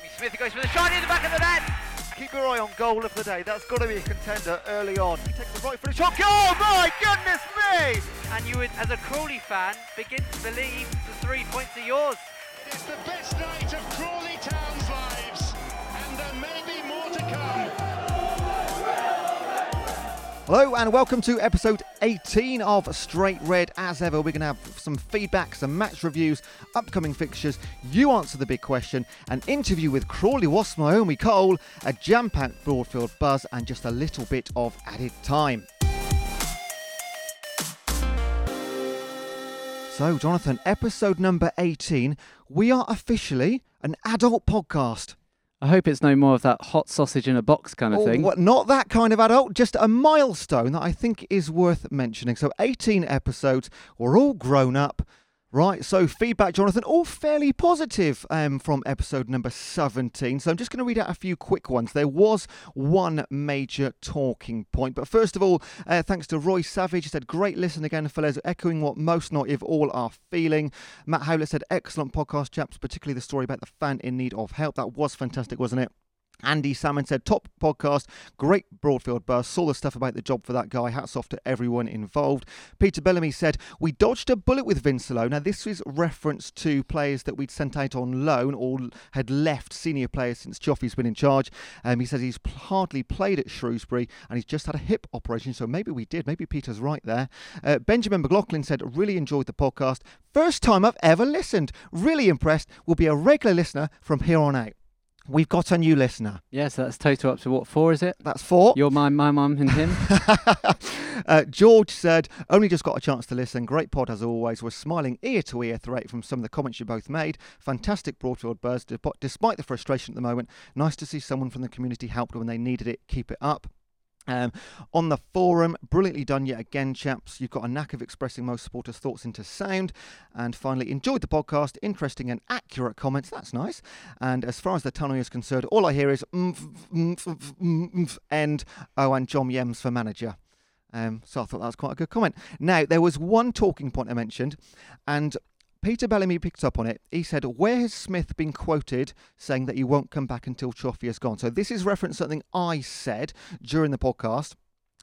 Jimmy Smith goes for the shot in the back of the net. Keep your eye on goal of the day. That's got to be a contender early on. He takes the right foot shot. Oh my goodness me! And you would, as a Crawley fan, begin to believe the three points are yours. It's the best night of Crawley Hello and welcome to episode 18 of Straight Red. As ever, we're going to have some feedback, some match reviews, upcoming fixtures. You answer the big question, an interview with Crawley Wasp Naomi Cole, a jam-packed Broadfield buzz, and just a little bit of added time. So, Jonathan, episode number 18, we are officially an adult podcast. I hope it's no more of that hot sausage in a box kind of Oh, thing. what- not that kind of adult, just a milestone that I think is worth mentioning. So, 18 episodes, we're all grown up. Right, so feedback, Jonathan, all fairly positive um, from episode number 17. So I'm just going to read out a few quick ones. There was one major talking point. But first of all, uh, thanks to Roy Savage, he said, Great listen again, fellas, echoing what most, not if all, are feeling. Matt Howlett said, Excellent podcast, chaps, particularly the story about the fan in need of help. That was fantastic, wasn't it? Andy Salmon said, top podcast, great Broadfield buzz, saw the stuff about the job for that guy, hats off to everyone involved. Peter Bellamy said, we dodged a bullet with Vince Vincelo. Now, this was reference to players that we'd sent out on loan or had left senior players since Cioffi's been in charge. Um, he says he's hardly played at Shrewsbury and he's just had a hip operation, so maybe we did. Maybe Peter's right there. Uh, Benjamin McLaughlin said, really enjoyed the podcast. First time I've ever listened. Really impressed. Will be a regular listener from here on out. We've got a new listener. yeah, so that's total up to what, four is it? That's four. You're my, my mum and him? uh, George said, only just got a chance to listen. Great pod as always. Was smiling ear to ear throughout from some of the comments you both made. Fantastic Broadfield de- despite the frustration at the moment. Nice to see someone from the community helped when they needed it. Keep it up. Um, on the forum, brilliantly done yet again, chaps. You've got a knack of expressing most supporters' thoughts into sound. And finally, enjoyed the podcast. Interesting and accurate comments. That's nice. And as far as the tunnel is concerned, all I hear is mm, mm, mm, mm, and oh, and John Yems for manager. Um, so I thought that was quite a good comment. Now, there was one talking point I mentioned, and Peter Bellamy picked up on it. He said, Where has Smith been quoted saying that he won't come back until Cioffi has gone? So this is reference something I said during the podcast.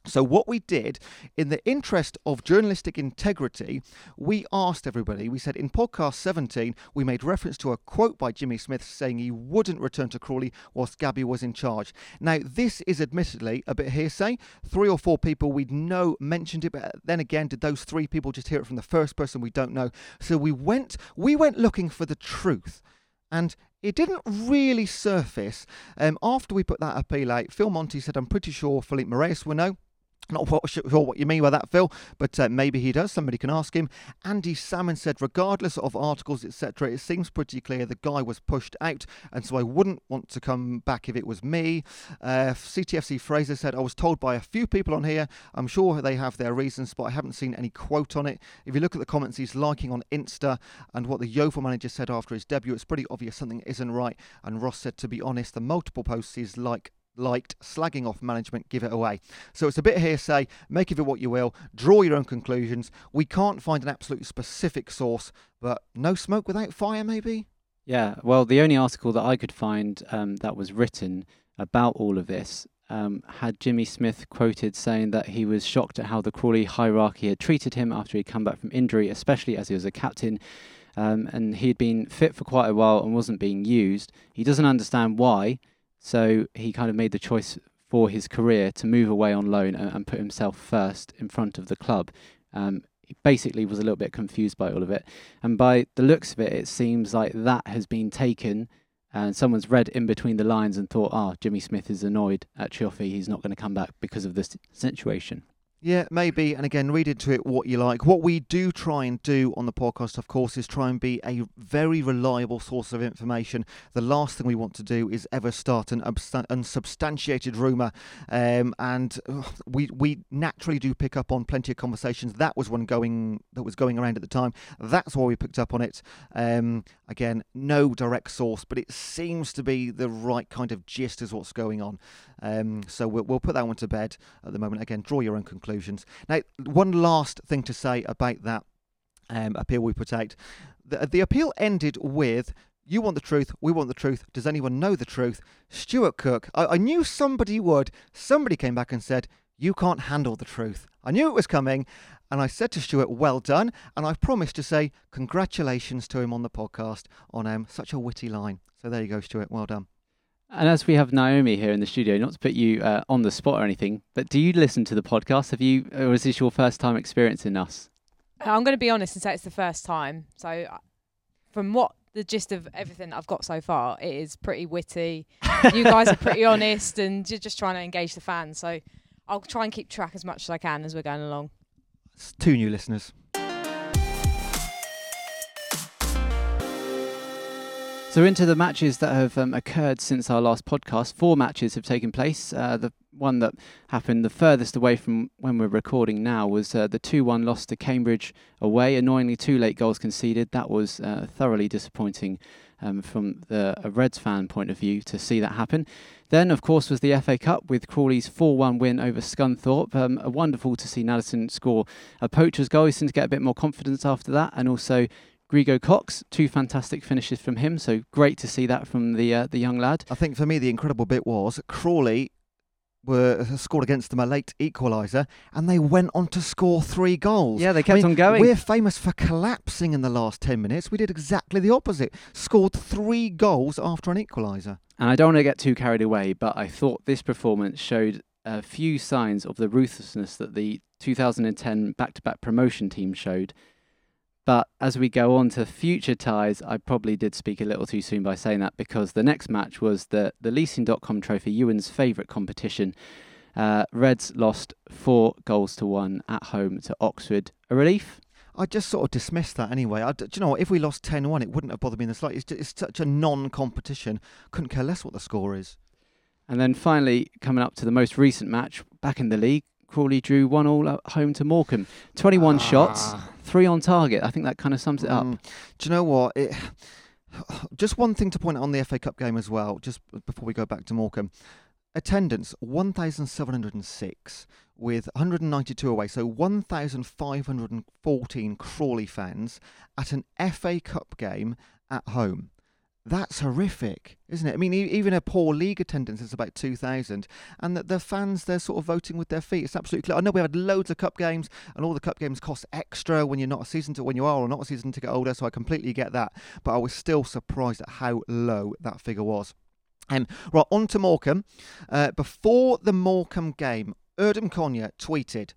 So, what we did, in the interest of journalistic integrity, we asked everybody, we said in podcast 17, we made reference to a quote by Jimmy Smith saying he wouldn't return to Crawley whilst Gabby was in charge. Now, this is admittedly a bit hearsay. Three or four people we'd know mentioned it, but then again, did those three people just hear it from the first person? We don't know. So, we went, we went looking for the truth. And it didn't really surface. Um, after we put that appeal out, Phil Monty said, I'm pretty sure Filipe Morais will know. Not sure what you mean by that, Phil, but uh, maybe he does. Somebody can ask him. Andy Salmon said, regardless of articles, etc., it seems pretty clear the guy was pushed out, and so I wouldn't want to come back if it was me. Uh, CTFC Fraser said, I was told by a few people on here. I'm sure they have their reasons, but I haven't seen any quote on it. If you look at the comments he's liking on Insta and what the Yeovil manager said after his debut, it's pretty obvious something isn't right. And Ross said, to be honest, the multiple posts he's like liked slagging off management, give it away. So it's a bit hearsay, make of it what you will, draw your own conclusions. We can't find an absolute specific source, but no smoke without fire, maybe? yeah, well, the only article that I could find um, that was written about all of this um, had Jimmy Smith quoted saying that he was shocked at how the Crawley hierarchy had treated him after he'd come back from injury, especially as he was a captain. Um, and he'd been fit for quite a while and wasn't being used. He doesn't understand why, so he kind of made the choice for his career to move away on loan and, and put himself first in front of the club. Um, he basically was a little bit confused by all of it. And by the looks of it, it seems like that has been taken and someone's read in between the lines and thought, ah, Jimmy Smith is annoyed at Cioffi. He's not going to come back because of this situation. Yeah, maybe. And again, read into it what you like. What we do try and do on the podcast, of course, is try and be a very reliable source of information. The last thing we want to do is ever start an unsubstantiated rumour. Um, and we we naturally do pick up on plenty of conversations. That was one going that was going around at the time. That's why we picked up on it. Um, again, no direct source, but it seems to be the right kind of gist is what's going on. Um, so we'll, we'll put that one to bed at the moment. Again, draw your own conclusions. Now, one last thing to say about that um, appeal we put out. The, the appeal ended with You want the truth. We want the truth. Does anyone know the truth? Stuart Cook. I, I knew somebody would. Somebody came back and said, You can't handle the truth. I knew it was coming. And I said to Stuart, Well done. And I promised to say congratulations to him on the podcast on um, such a witty line. So there you go, Stuart. Well done. And as we have Naomi here in the studio, not to put you uh, on the spot or anything, but do you listen to the podcast? Have you, or is this your first time experiencing us? I'm going to be honest and say it's the first time. So, uh, from what the gist of everything that I've got so far, it is pretty witty. you guys are pretty honest, and you're just trying to engage the fans. So, I'll try and keep track as much as I can as we're going along. It's two new listeners. So into the matches that have um, occurred since our last podcast. Four matches have taken place. Uh, the one that happened the furthest away from when we're recording now was uh, the 2-1 loss to Cambridge away. Annoyingly, two late goals conceded. That was uh, thoroughly disappointing um, from the a Reds fan point of view to see that happen. Then, of course, was the FA Cup with Crawley's 4-1 win over Scunthorpe. Um, wonderful to see Nadesan score a poacher's goal. He seemed to get a bit more confidence after that, and also Grego Cox, two fantastic finishes from him. So great to see that from the uh, the young lad. I think for me, the incredible bit was Crawley were uh, scored against them a late equaliser, and they went on to score three goals. Yeah, they I kept mean, on going. We're famous for collapsing in the last 10 minutes. We did exactly the opposite. Scored three goals after an equaliser. And I don't want to get too carried away, but I thought this performance showed a few signs of the ruthlessness that the 2010 back-to-back promotion team showed. But as we go on to future ties, I probably did speak a little too soon by saying that because the next match was the, the Leasing.com Trophy, Ewan's favourite competition. Uh, Reds lost four goals to one at home to Oxford. A relief? I just sort of dismissed that anyway. I, do you know what? If we lost 10 1, it wouldn't have bothered me in the slightest. It's, it's such a non competition. Couldn't care less what the score is. And then finally, coming up to the most recent match back in the league, Crawley drew one all at home to Morecambe. 21 shots, Ah. three on target. I think that kind of sums it up. Mm. Do you know what? It, just one thing to point out on the FA Cup game as well, just before we go back to Morecambe. Attendance 1,706 with 192 away, so 1,514 Crawley fans at an FA Cup game at home. That's horrific, isn't it? I mean, even a poor league attendance is about 2,000, and the, the fans, they're sort of voting with their feet. It's absolutely clear. I know we had loads of cup games, and all the cup games cost extra when you're not a season to when you are or not a season ticket holder, so I completely get that. But I was still surprised at how low that figure was. Um, right, on to Morecambe. Uh, before the Morecambe game, Erdem Konya tweeted,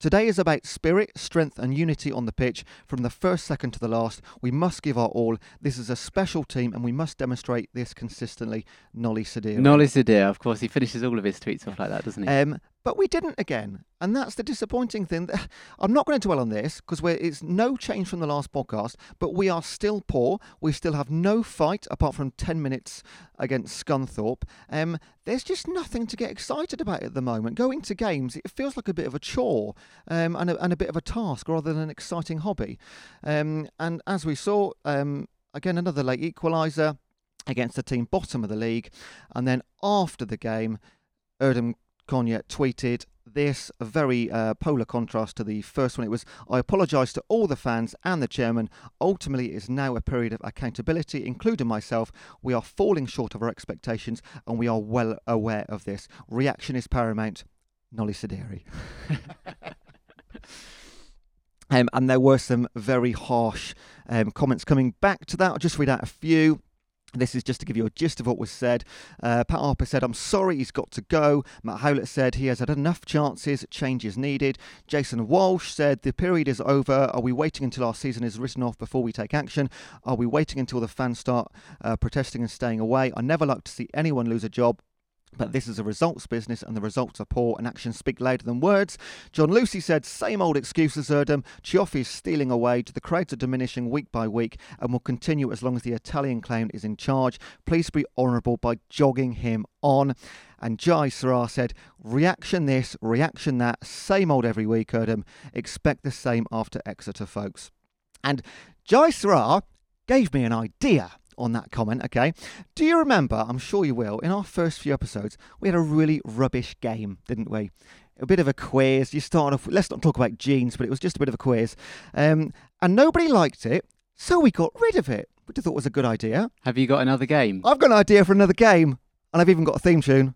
Today is about spirit, strength, and unity on the pitch from the first second to the last. We must give our all. This is a special team, and we must demonstrate this consistently. Nolly Sadiri. Nolly Zadir, of course, he finishes all of his tweets off like that, doesn't he? Um, but we didn't again, and that's the disappointing thing. I'm not going to dwell on this because it's no change from the last podcast. But we are still poor. We still have no fight apart from 10 minutes against Scunthorpe. Um, there's just nothing to get excited about at the moment. Going to games, it feels like a bit of a chore um, and, a, and a bit of a task rather than an exciting hobby. Um, and as we saw, um, again another late equaliser against the team bottom of the league, and then after the game, Erdem Konya tweeted this a very uh, polar contrast to the first one. It was, I apologise to all the fans and the chairman. Ultimately, it is now a period of accountability, including myself. We are falling short of our expectations and we are well aware of this. Reaction is paramount. Nolly Sederi. Um, and there were some very harsh um, comments coming back to that. I'll just read out a few. This is just to give you a gist of what was said. Uh, Pat Harper said, I'm sorry he's got to go. Matt Howlett said he has had enough chances, change is needed. Jason Walsh said, The period is over. Are we waiting until our season is written off before we take action? Are we waiting until the fans start uh, protesting and staying away? I never like to see anyone lose a job. But this is a results business and the results are poor and actions speak louder than words. John Lucy said, same old excuses, Erdem. Chioff is stealing away. The crowds are diminishing week by week and will continue as long as the Italian clown is in charge. Please be honourable by jogging him on. And Jai Sarah said, reaction this, reaction that, same old every week, Erdem. Expect the same after Exeter, folks. And Jai Sarah gave me an idea on that comment, okay? Do you remember, I'm sure you will, in our first few episodes, we had a really rubbish game, didn't we? A bit of a quiz. You started off, let's not talk about genes, but it was just a bit of a quiz. Um, and nobody liked it, so we got rid of it. which I thought was a good idea. Have you got another game? I've got an idea for another game, and I've even got a theme tune.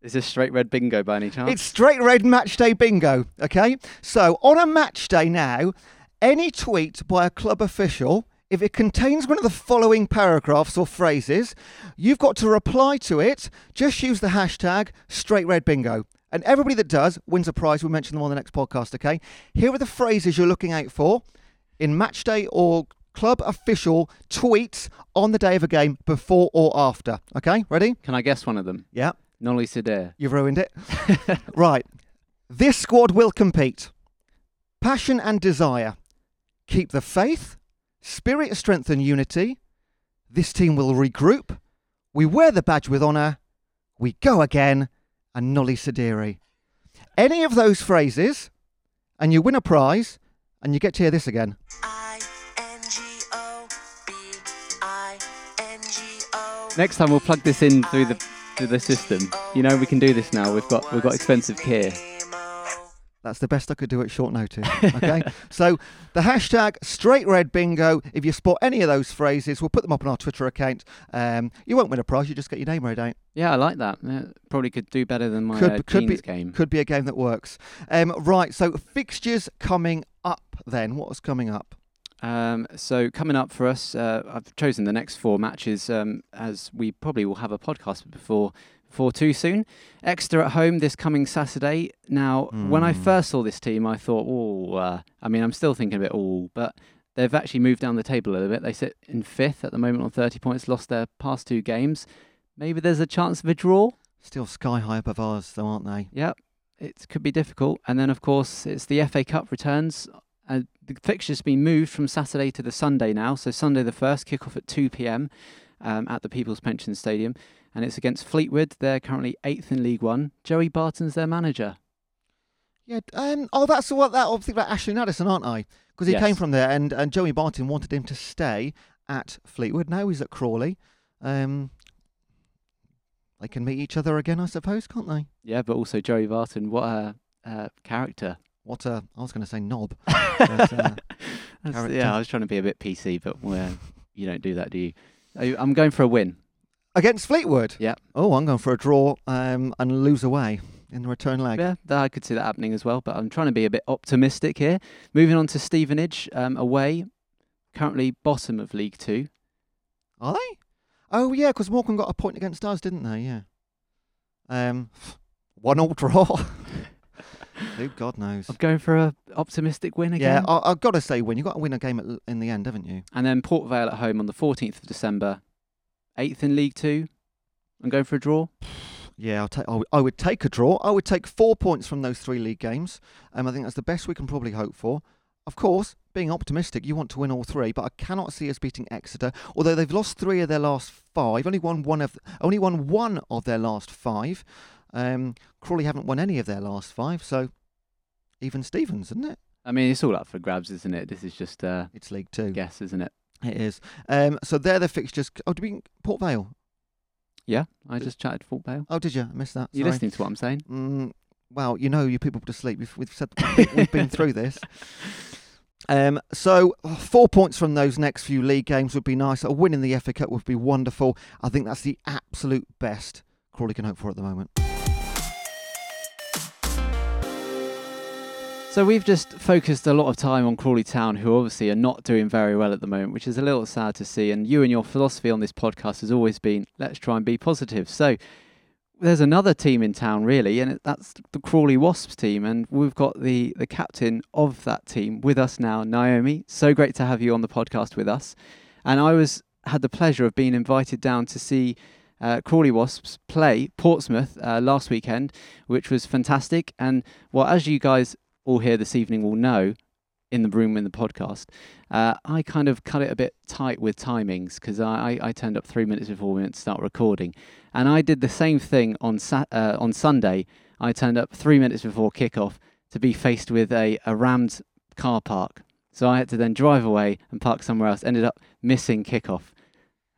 Is this straight red bingo by any chance? It's straight red match day bingo. Okay, so on a match day now, any tweet by a club official, if it contains one of the following paragraphs or phrases, you've got to reply to it. Just use the hashtag straight red bingo. And everybody that does wins a prize. We'll mention them on the next podcast, okay? Here are the phrases you're looking out for in match day or club official tweets on the day of a game before or after. Okay, ready? Can I guess one of them? Yeah. Nolly Sadair. You've ruined it. right. This squad will compete. Passion and desire. Keep the faith. Spirit, strength, and unity. This team will regroup. We wear the badge with honour. We go again. And Nolly Sadiri. Any of those phrases, and you win a prize, and you get to hear this again. I N G O B I N G O. Next time we'll plug this in through the through the system. You know we can do this now. We've got we've got expensive gear. That's the best I could do at short notice. Okay. so the hashtag straight red bingo. If you spot any of those phrases, we'll put them up on our Twitter account. Um, you won't win a prize. You just get your name read out. Yeah, I like that. Yeah, probably could do better than my Could- uh, could be- game. Could be a game that works. Um, right. So fixtures coming up. Then what's coming up? Um, so coming up for us, uh, I've chosen the next four matches um, as we probably will have a podcast before before too soon. Exeter at home this coming Saturday. Now, when I Hmm. first saw this team, I thought, oh, uh, I mean, I'm still thinking a bit, oh, but they've actually moved down the table a little bit. They sit in fifth at the moment on 30 points, lost their past two games. Maybe there's a chance of a draw. Still sky high above ours, though, aren't they? Yep, it could be difficult. And then, of course, it's the FA Cup returns. Uh, the fixture's been moved from Saturday to the Sunday now. So Sunday the first, kick off at 2 p.m. Um, at the People's Pension Stadium, and it's against Fleetwood. They're currently eighth in League One. Joey Barton's their manager. Yeah. Um. Oh, that's what that obviously about Ashley Nadesan, aren't I? Because he came from there, and and Joey Barton wanted him to stay at Fleetwood. Now he's at Crawley. Um. They can meet each other again, I suppose, can't they? Yeah, but also Joey Barton, what a uh, character. What a, I was going to say knob. But, uh, yeah, I was trying to be a bit PC, but well, you don't do that, do you? I'm going for a win. Against Fleetwood? Yeah. Oh, I'm going for a draw um, and lose away in the return leg. Yeah, I could see that happening as well, but I'm trying to be a bit optimistic here. Moving on to Stevenage, um, away, currently bottom of League Two. Are they? Oh, yeah, because Morecambe got a point against us, didn't they? Yeah. Um, one all draw. Who God knows. I'm going for a optimistic win again. Yeah. I, I've got to say, win. You've got to win a game at, in the end, haven't you? and then Port Vale at home on the 14th of December, eighth in League Two. I'm going for a draw. Yeah, I'll take. I would, I would take a draw. I would take four points from those three league games. Um, I think that's the best we can probably hope for. Of course, being optimistic, you want to win all three, but I cannot see us beating Exeter. Although they've lost three of their last five, only won one of only won one of their last five. Um, Crawley haven't won any of their last five, so even Stevens, isn't it? I mean, it's all up for grabs, isn't it? This is just a It's League Two. guess, isn't it? It is. Um, so they're the fixtures. Oh, did we Port Vale? Yeah, I just chatted Port Vale. Oh, did you? I missed that. You Sorry. listening to what I'm saying? Mm, well, you know, you people to sleep. We've, we've said we've, we've been through this. Um, so four points from those next few league games would be nice. A win in the FA Cup would be wonderful. I think that's the absolute best Crawley can hope for at the moment. So we've just focused a lot of time on Crawley Town, who obviously are not doing very well at the moment, which is a little sad to see. And you and your philosophy on this podcast has always been, let's try and be positive. So there's another team in town, really, and that's the Crawley Wasps team. And we've got the, the captain of that team with us now, Naomi. So great to have you on the podcast with us. And I was had the pleasure of being invited down to see uh, Crawley Wasps play Portsmouth uh, last weekend, which was fantastic. And well, as you guys all here this evening will know in the room in the podcast, uh, I kind of cut it a bit tight with timings because I, I, I turned up three minutes before we went to start recording. And I did the same thing on sa- uh, on Sunday. I turned up three minutes before kickoff to be faced with a, a rammed car park. So I had to then drive away and park somewhere else. Ended up missing kickoff.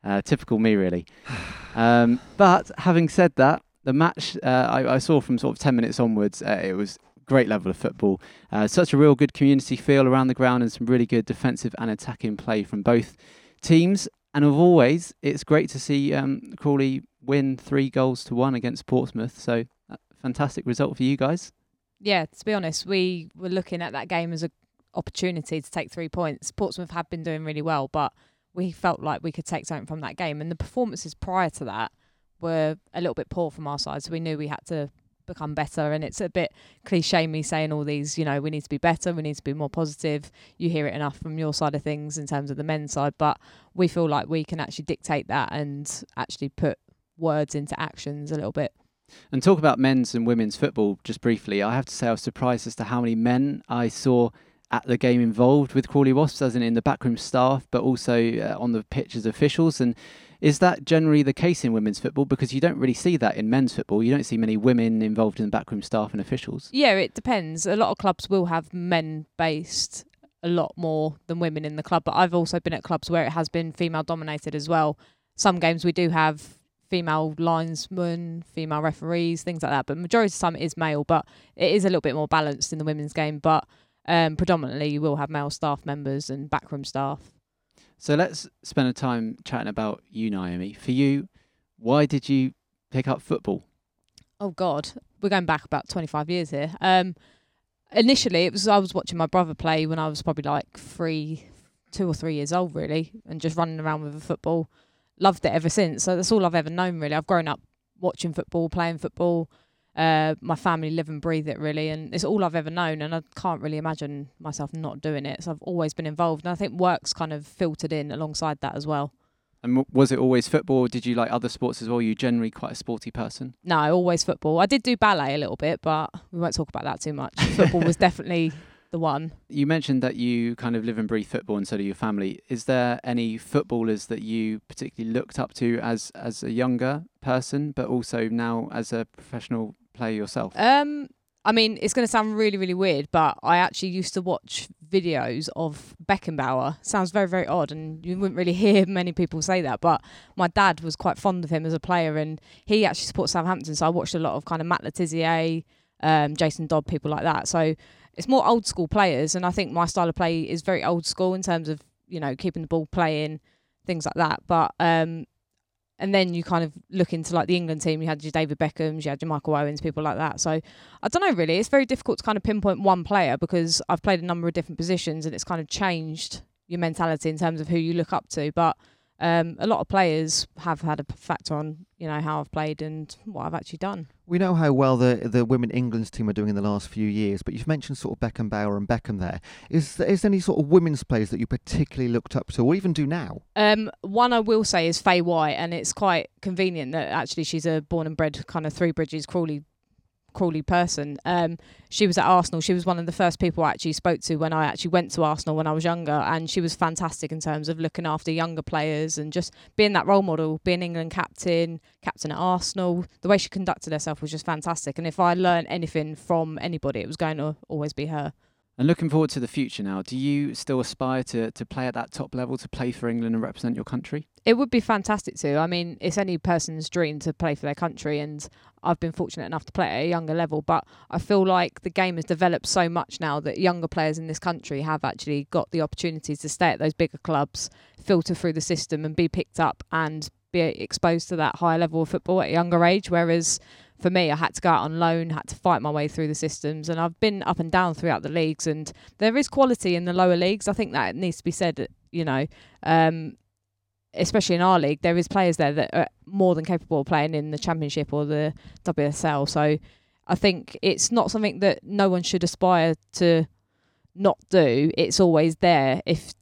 Uh, typical me, really. Um, but having said that, the match uh, I, I saw from sort of 10 minutes onwards, uh, it was great level of football. Uh, such a real good community feel around the ground and some really good defensive and attacking play from both teams. And of always, it's great to see um, Crawley win three goals to one against Portsmouth. So, uh, fantastic result for you guys. Yeah, to be honest, we were looking at that game as an opportunity to take three points. Portsmouth have been doing really well, but we felt like we could take something from that game. And the performances prior to that were a little bit poor from our side, so we knew we had to become better. And it's a bit cliche me saying all these, you know, we need to be better, we need to be more positive. You hear it enough from your side of things in terms of the men's side, but we feel like we can actually dictate that and actually put words into actions a little bit. And talk about men's and women's football just briefly. I have to say I was surprised as to how many men I saw at the game involved with Crawley Wasps, as in in the backroom staff, but also uh, on the pitch as officials. And is that generally the case in women's football? Because you don't really see that in men's football. You don't see many women involved in the backroom staff and officials. Yeah, it depends. A lot of clubs will have men based a lot more than women in the club, but I've also been at clubs where it has been female dominated as well. Some games we do have female linesmen, female referees, things like that, but majority of the time it is male, but it is a little bit more balanced in the women's game, but um, predominantly you will have male staff members and backroom staff. So let's spend a time chatting about you, Naomi. For you, why did you pick up football? Oh God, we're going back about 25 years here. Um, initially, it was I was watching my brother play when I was probably like three, two or three years old, really, and just running around with a football. Loved it ever since. So that's all I've ever known, really. I've grown up watching football, playing football. Uh, my family live and breathe it really, and it's all I've ever known. And I can't really imagine myself not doing it. So I've always been involved, and I think work's kind of filtered in alongside that as well. And w- was it always football, or did you like other sports as well? You generally quite a sporty person. No, always football. I did do ballet a little bit, but we won't talk about that too much. Football was definitely the one. You mentioned that you kind of live and breathe football, and so do your family. Is there any footballers that you particularly looked up to as as a younger person, but also now as a professional player yourself? Um, I mean, it's going to sound really, really weird, but I actually used to watch videos of Beckenbauer. Sounds very, very odd, and you wouldn't really hear many people say that. But my dad was quite fond of him as a player, and he actually supports Southampton. So I watched a lot of kind of Matt Le Tissier, um, Jason Dodd, people like that. So it's more old school players, and I think my style of play is very old school in terms of you know keeping the ball playing, things like that. But um, and then you kind of look into like the England team. You had your David Beckhams, you had your Michael Owens, people like that. So I don't know really. It's very difficult to kind of pinpoint one player because I've played a number of different positions and it's kind of changed your mentality in terms of who you look up to. But um, a lot of players have had a factor on you know how I've played and what I've actually done. We know how well the the women England's team are doing in the last few years, but you've mentioned sort of Beckenbauer and Beckham there. Is is there any sort of women's players that you particularly looked up to, or even do now? Um, one I will say is Faye White, and it's quite convenient that actually she's a born and bred kind of Three Bridges Crawley Crawley person. Um, she was at Arsenal. She was one of the first people I actually spoke to when I actually went to Arsenal when I was younger, and she was fantastic in terms of looking after younger players and just being that role model, being England captain, captain at Arsenal. The way she conducted herself was just fantastic. And if I learned anything from anybody, it was going to always be her. And looking forward to the future now, do you still aspire to, to play at that top level, to play for England and represent your country? It would be fantastic to. I mean, it's any person's dream to play for their country, and I've been fortunate enough to play at a younger level. But I feel like the game has developed so much now that younger players in this country have actually got the opportunities to stay at those bigger clubs, filter through the system, and be picked up and be exposed to that higher level of football at a younger age. Whereas for me, I had to go out on loan, had to fight my way through the systems, and I've been up and down throughout the leagues. And there is quality in the lower leagues. I think that needs to be said. You know, um, especially in our league, there is players there that are more than capable of playing in the Championship or the WSL. So I think it's not something that no one should aspire to not do. It's always there if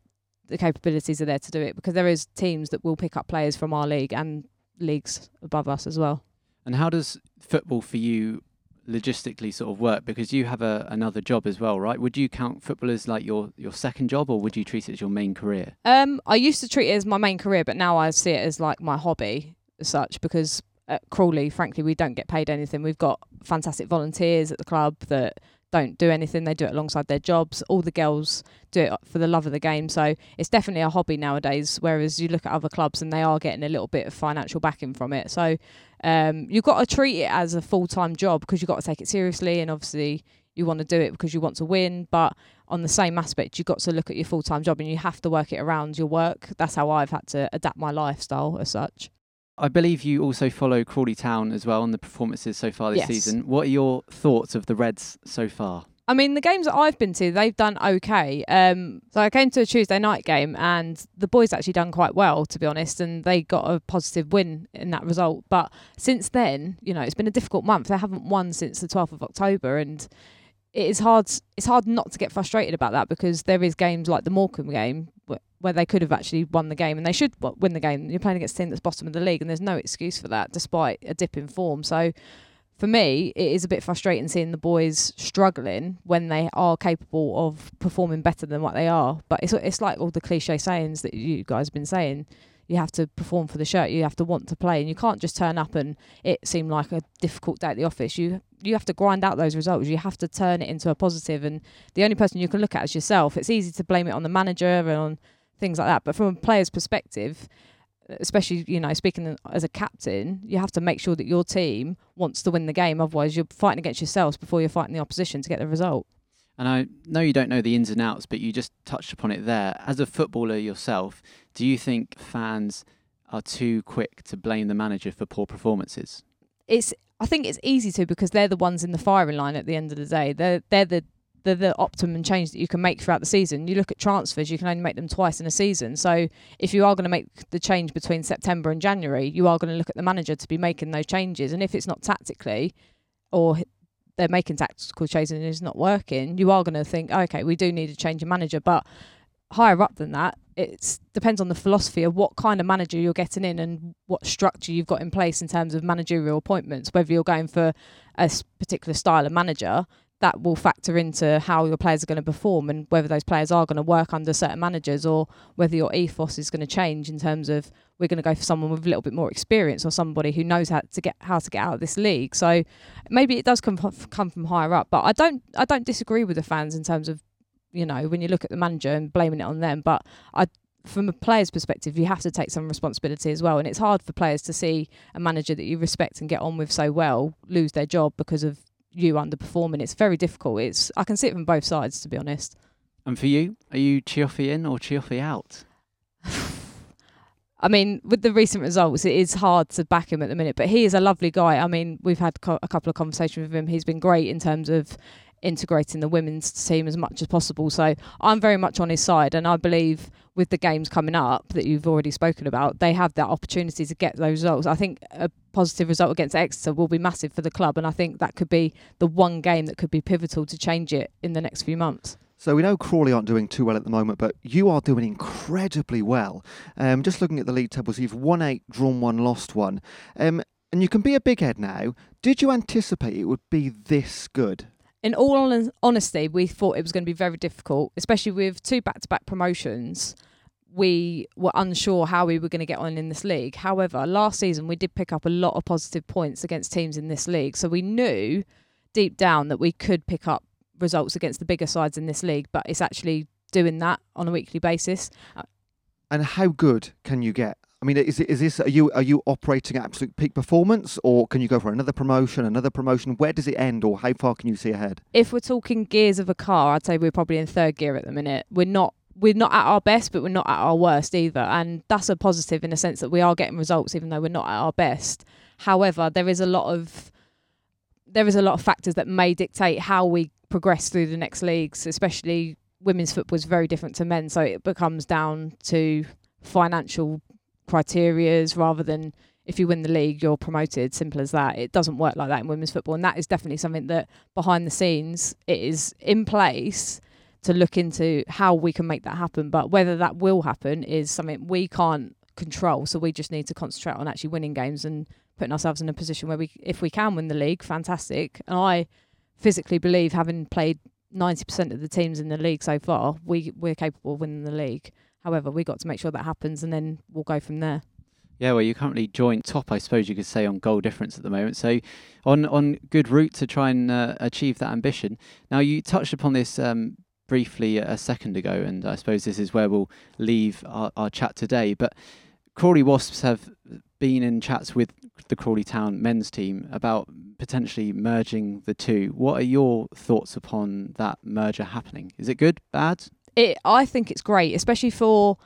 the capabilities are there to do it, because there is teams that will pick up players from our league and leagues above us as well. And how does football for you logistically sort of work? Because you have a, another job as well, right? Would you count football as like your, your second job or would you treat it as your main career? Um, I used to treat it as my main career, but now I see it as like my hobby as such because at Crawley, frankly, we don't get paid anything. We've got fantastic volunteers at the club that don't do anything. They do it alongside their jobs. All the girls do it for the love of the game. So it's definitely a hobby nowadays. Whereas you look at other clubs and they are getting a little bit of financial backing from it. So Um, you've got to treat it as a full time job because you've got to take it seriously, and obviously you want to do it because you want to win. But on the same aspect, you've got to look at your full time job and you have to work it around your work. That's how I've had to adapt my lifestyle as such. I believe you also follow Crawley Town as well on the performances so far this Yes. season. What are your thoughts of the Reds so far? I mean, the games that I've been to, they've done okay. Um, so I came to a Tuesday night game, and the boys actually done quite well, to be honest, and they got a positive win in that result. But since then, you know, it's been a difficult month. They haven't won since the 12th of October, and it is hard. It's hard not to get frustrated about that because there is games like the Morecambe game where they could have actually won the game, and they should win the game. You're playing against a team that's bottom of the league, and there's no excuse for that, despite a dip in form. So for me, it is a bit frustrating seeing the boys struggling when they are capable of performing better than what they are. But it's it's like all the cliche sayings that you guys have been saying. You have to perform for the shirt. You have to want to play, and you can't just turn up and it seem like a difficult day at the office. You you have to grind out those results. You have to turn it into a positive, and the only person you can look at is yourself. It's easy to blame it on the manager and on things like that, but from a player's perspective, especially you know speaking as a captain, you have to make sure that your team wants to win the game. Otherwise, you're fighting against yourselves before you're fighting the opposition to get the result. And I know you don't know the ins and outs, but you just touched upon it there. As a footballer yourself, do you think fans are too quick to blame the manager for poor performances? It's I think it's easy to because they're the ones in the firing line at the end of the day. They're they're the they're the optimum change that you can make throughout the season. You look at transfers, you can only make them twice in a season. So if you are going to make the change between September and January, you are going to look at the manager to be making those changes. And if it's not tactically, or they're making tactical changes and it's not working, you are going to think, okay, we do need to change a manager. But higher up than that, it depends on the philosophy of what kind of manager you're getting in and what structure you've got in place in terms of managerial appointments. Whether you're going for a particular style of manager, that will factor into how your players are going to perform and whether those players are going to work under certain managers or whether your ethos is going to change in terms of we're going to go for someone with a little bit more experience or somebody who knows how to get how to get out of this league. So maybe it does come come from higher up, but I don't I don't disagree with the fans in terms of you know when you look at the manager and blaming it on them, but I from a player's perspective, you have to take some responsibility as well. And it's hard for players to see a manager that you respect and get on with so well lose their job because of you underperforming. It's very difficult. It's I can see it from both sides, to be honest. And for you, are you Cioffi in or Cioffi out? I mean, with the recent results, it is hard to back him at the minute, but he is a lovely guy. I mean, we've had co- a couple of conversations with him. He's been great in terms of integrating the women's team as much as possible. So I'm very much on his side, and I believe with the games coming up that you've already spoken about, they have that opportunity to get those results. I think a positive result against Exeter will be massive for the club, and I think that could be the one game that could be pivotal to change it in the next few months. So we know Crawley aren't doing too well at the moment, but you are doing incredibly well. Um, just looking at the league tables, you've won eight, drawn one, lost one, um, and you can be a big head now. Did you anticipate it would be this good? In all honesty, we thought it was going to be very difficult, especially with two back-to-back promotions. We were unsure how we were going to get on in this league. However, last season we did pick up a lot of positive points against teams in this league, so we knew deep down that we could pick up results against the bigger sides in this league. But it's actually doing that on a weekly basis. And how good can you get? I mean, is is this are you are you operating at absolute peak performance, or can you go for another promotion, another promotion? Where does it end, or how far can you see ahead? If we're talking gears of a car, I'd say we're probably in third gear at the minute. We're not we're not at our best, but we're not at our worst either. And that's a positive in the sense that we are getting results even though we're not at our best. However, there is a lot of there is a lot of factors that may dictate how we progress through the next leagues, especially women's football is very different to men. So it becomes down to financial criterias rather than if you win the league, you're promoted. Simple as that. It doesn't work like that in women's football, and that is definitely something that behind the scenes it is in place to look into how we can make that happen. But whether that will happen is something we can't control. So we just need to concentrate on actually winning games and putting ourselves in a position where we, if we can win the league, fantastic. And I physically believe, having played ninety percent of the teams in the league so far, we we're capable of winning the league. However, we got to make sure that happens, and then we'll go from there. Yeah, well, you're currently joint top, I suppose you could say, on goal difference at the moment. So, on on good route to try and uh, achieve that ambition. Now, you touched upon this um, briefly a second ago, and I suppose this is where we'll leave our, our chat today. But Crawley Wasps have been in chats with the Crawley Town men's team about potentially merging the two. What are your thoughts upon that merger happening? Is it good, bad? It I think it's great, especially for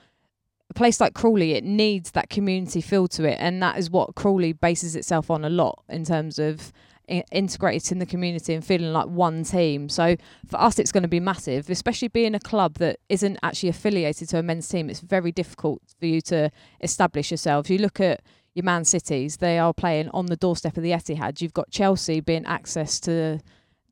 a place like Crawley. It needs that community feel to it, and that is what Crawley bases itself on a lot in terms of i- integrated in the community and feeling like one team. So for us, it's going to be massive, especially being a club that isn't actually affiliated to a men's team. It's very difficult for you to establish yourself. You look at your Man Cities; they are playing on the doorstep of the Etihad. You've got Chelsea being access to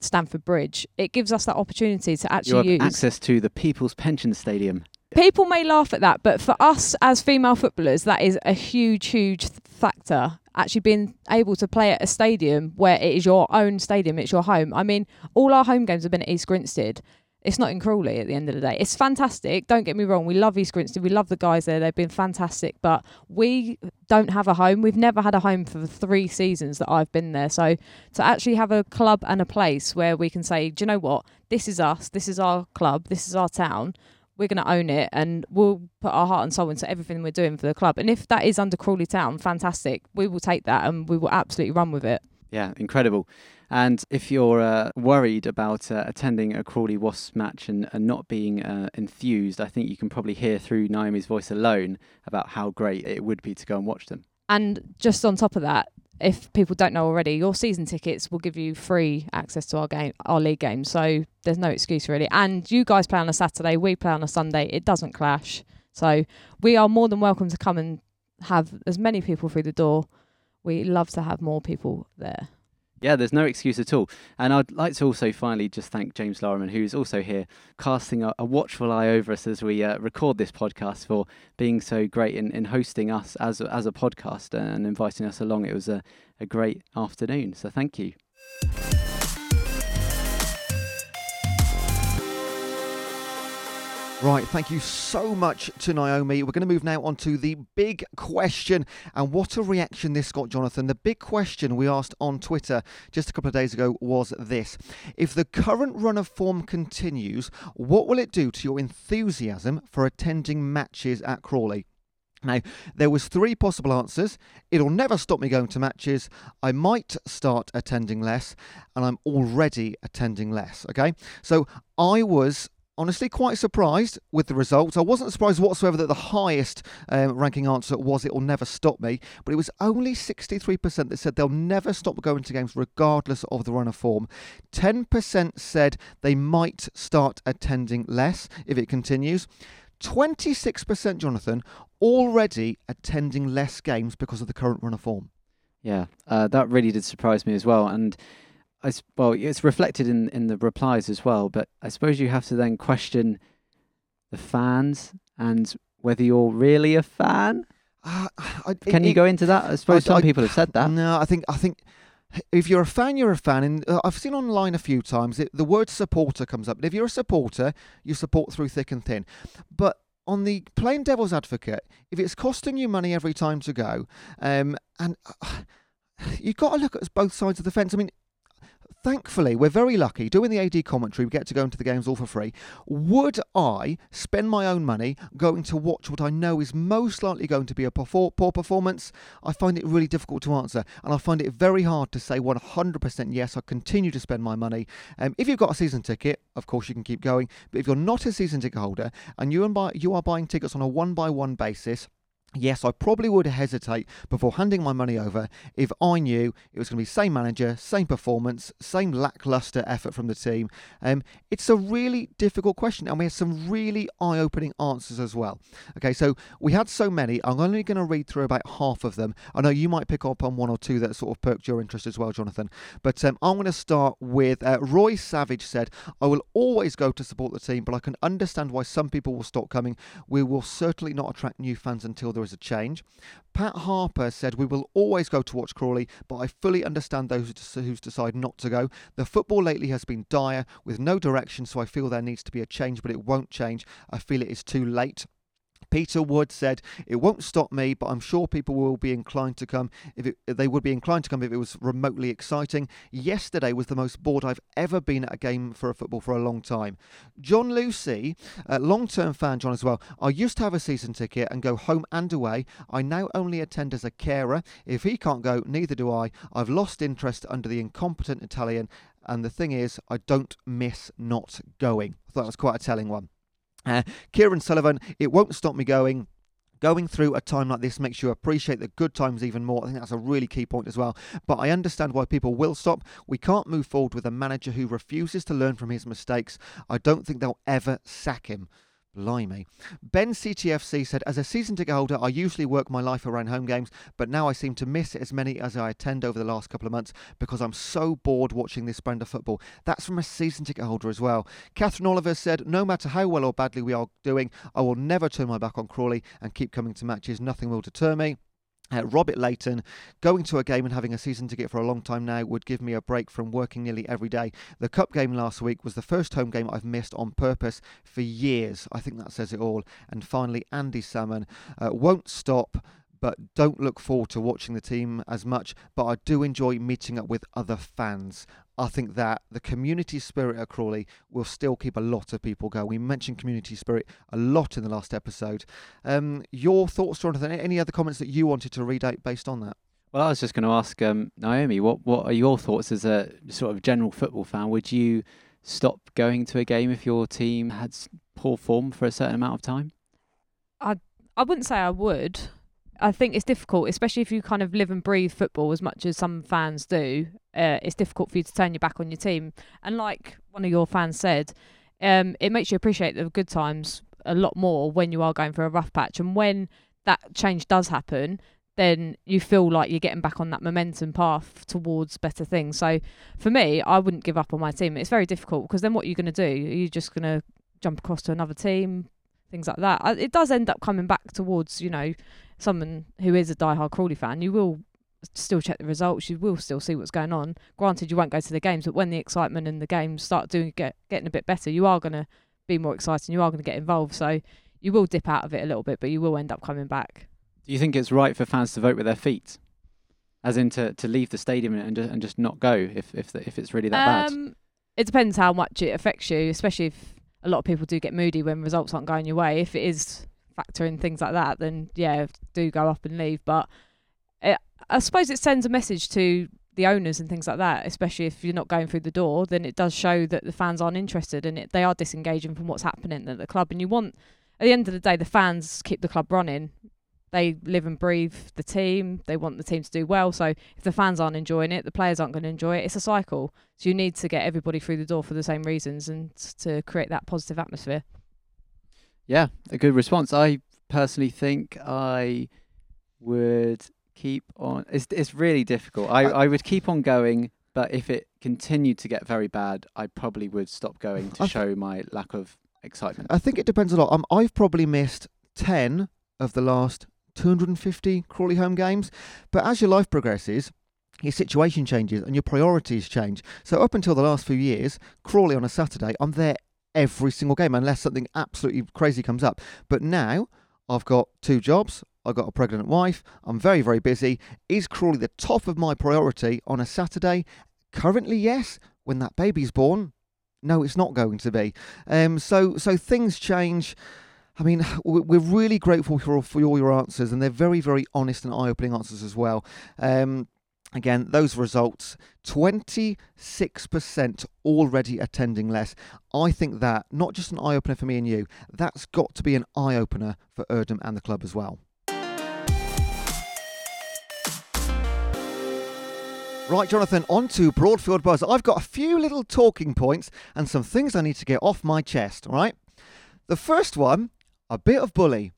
Stamford Bridge. It gives us that opportunity to You actually have use access to the People's Pension Stadium. people may laugh at that, but for us as female footballers, that is a huge, huge th- factor. Actually, being able to play at a stadium where it is your own stadium, it's your home. I mean, all our home games have been at East Grinstead. It's not in Crawley at the end of the day. It's fantastic. Don't get me wrong. We love East Grinstead. We love the guys there. They've been fantastic. But we don't have a home. We've never had a home for the three seasons that I've been there. So to actually have a club and a place where we can say, do you know what? This is us. This is our club. This is our town we're going to own it and we'll put our heart and soul into everything we're doing for the club. And if that is under Crawley Town, fantastic. We will take that and we will absolutely run with it. Yeah, incredible. And if you're uh, worried about uh, attending a Crawley Wasps match and, and not being uh, enthused, I think you can probably hear through Naomi's voice alone about how great it would be to go and watch them. And just on top of that, if people don't know already, your season tickets will give you free access to our game, our league game. So there's no excuse really. And you guys play on a Saturday, we play on a Sunday. It doesn't clash. So we are more than welcome to come and have as many people through the door. We love to have more people there. Yeah, there's no excuse at all. And I'd like to also finally just thank James Loriman, who's also here, casting a, a watchful eye over us as we uh, record this podcast, for being so great in, in hosting us as a, as a podcast and inviting us along. It was a, a great afternoon. So thank you. Right, thank you so much to Naomi. We're going to move now on to the big question. And what a reaction this got, Jonathan. The big question we asked on Twitter just a couple of days ago was this If the current run of form continues, what will it do to your enthusiasm for attending matches at Crawley? Now, there was three possible answers. It'll never stop me going to matches. I might start attending less, and I'm already attending less. Okay, so I was honestly quite surprised with the results. I wasn't surprised whatsoever that the highest um, ranking answer was it will never stop me, but it was only 63% that said they'll never stop going to games regardless of the run of form. 10% said they might start attending less if it continues. 26%, Jonathan, already attending less games because of the current run of form. Yeah, uh, that really did surprise me as well. And I well, it's reflected in in the replies as well. But I suppose you have to then question the fans and whether you're really a fan. Uh, I, Can it- you go into that? I suppose some I- people have said that. No, I think I think if you're a fan, you're a fan. And uh, I've seen online a few times it, the word supporter comes up. And if you're a supporter, you support through thick and thin. But on the plain devil's advocate, if it's costing you money every time to go, um, and uh, you've got to look at both sides of the fence. I mean. Thankfully, we're very lucky. Doing the AD commentary, we get to go into the games all for free. Would I spend my own money going to watch what I know is most likely going to be a poor performance? I find it really difficult to answer, and I find it very hard to say 100% yes. I continue to spend my money. Um, if you've got a season ticket, of course you can keep going. But if you're not a season ticket holder and you you are buying tickets on a one by one basis. Yes, I probably would hesitate before handing my money over if I knew it was going to be same manager, same performance, same lackluster effort from the team. Um, it's a really difficult question, and we had some really eye-opening answers as well. Okay, so we had so many. I'm only going to read through about half of them. I know you might pick up on one or two that sort of perked your interest as well, Jonathan. But um, I'm going to start with uh, Roy Savage said, "I will always go to support the team, but I can understand why some people will stop coming. We will certainly not attract new fans until there is a change." Pat Harper said, "We will always go to watch Crawley, but I fully understand those who who decide not to go. The football lately has been dire with no direction, so I feel there needs to be a change, but it won't change. I feel it is too late." Peter Wood said, "It won't stop me, but I'm sure people will be inclined to come if, it, they would be inclined to come if it was remotely exciting. Yesterday was the most bored I've ever been at a game for a football for a long time." John Lucy, a long-term fan, John as well. I used to have a season ticket and go home and away. I now only attend as a carer. If he can't go, neither do I. I've lost interest under the incompetent Italian, and the thing is, I don't miss not going. I thought that was quite a telling one. Uh, Kieran Sullivan, it won't stop me going. Going through a time like this makes you appreciate the good times even more. I think that's a really key point as well. But I understand why people will stop. We can't move forward with a manager who refuses to learn from his mistakes. I don't think they'll ever sack him. Blimey. Ben CTFC said, As a season ticket holder, I usually work my life around home games, but now I seem to miss as many as I attend over the last couple of months because I'm so bored watching this brand of football. That's from a season ticket holder as well. Catherine Oliver said, No matter how well or badly we are doing, I will never turn my back on Crawley and keep coming to matches. Nothing will deter me. Uh, Robert Layton, going to a game and having a season ticket for a long time now would give me a break from working nearly every day. The Cup game last week was the first home game I've missed on purpose for years. I think that says it all. And finally, Andy Salmon uh, won't stop. But don't look forward to watching the team as much. But I do enjoy meeting up with other fans. I think that the community spirit at Crawley will still keep a lot of people going. We mentioned community spirit a lot in the last episode. Um, your thoughts, Jonathan? Any other comments that you wanted to read out based on that? Well, I was just going to ask um, Naomi, what what are your thoughts as a sort of general football fan? Would you stop going to a game if your team had poor form for a certain amount of time? I I wouldn't say I would. I think it's difficult, especially if you kind of live and breathe football as much as some fans do. Uh, it's difficult for you to turn your back on your team. And like one of your fans said, um, it makes you appreciate the good times a lot more when you are going through a rough patch. And when that change does happen, then you feel like you're getting back on that momentum path towards better things. So for me, I wouldn't give up on my team. It's very difficult because then what are you going to do? Are you just going to jump across to another team? Things like that. It does end up coming back towards, you know, someone who is a diehard Crawley fan. You will still check the results. You will still see what's going on. Granted, you won't go to the games, but when the excitement and the games start doing get getting a bit better, you are going to be more excited. And you are going to get involved. So you will dip out of it a little bit, but you will end up coming back. Do you think it's right for fans to vote with their feet, as in to, to leave the stadium and just, and just not go if if the, if it's really that bad? Um, it depends how much it affects you, especially if a lot of people do get moody when results aren't going your way. If it is factoring things like that, then yeah, do go up and leave. But it, I suppose it sends a message to the owners and things like that, especially if you're not going through the door. Then it does show that the fans aren't interested and it, they are disengaging from what's happening at the club. And you want, at the end of the day, the fans keep the club running. They live and breathe the team. They want the team to do well. So if the fans aren't enjoying it, the players aren't going to enjoy it. It's a cycle. So you need to get everybody through the door for the same reasons and to create that positive atmosphere. Yeah, a good response. I personally think I would keep on. It's it's really difficult. I, I- I would keep on going, but if it continued to get very bad, I probably would stop going to I th- show my lack of excitement. I think it depends a lot. Um, I've probably missed 10 of the last 250 Crawley home games, but as your life progresses, your situation changes and your priorities change. So up until the last few years, Crawley on a Saturday, I'm there every single game unless something absolutely crazy comes up. But now I've got two jobs. I've got a pregnant wife. I'm very, very busy. Is Crawley the top of my priority on a Saturday? Currently, yes. When that baby's born, no, it's not going to be. Um, so, so things change. I mean, we- we're really grateful for for all your answers, and they're very, very honest and eye-opening answers as well. Um, again, those results: twenty-six percent already attending less. I think that not just an eye-opener for me and you. That's got to be an eye-opener for Erdem and the club as well. Right, Jonathan, on to Broadfield Buzz. I've got a few little talking points and some things I need to get off my chest, all right? The first one, a bit of bully.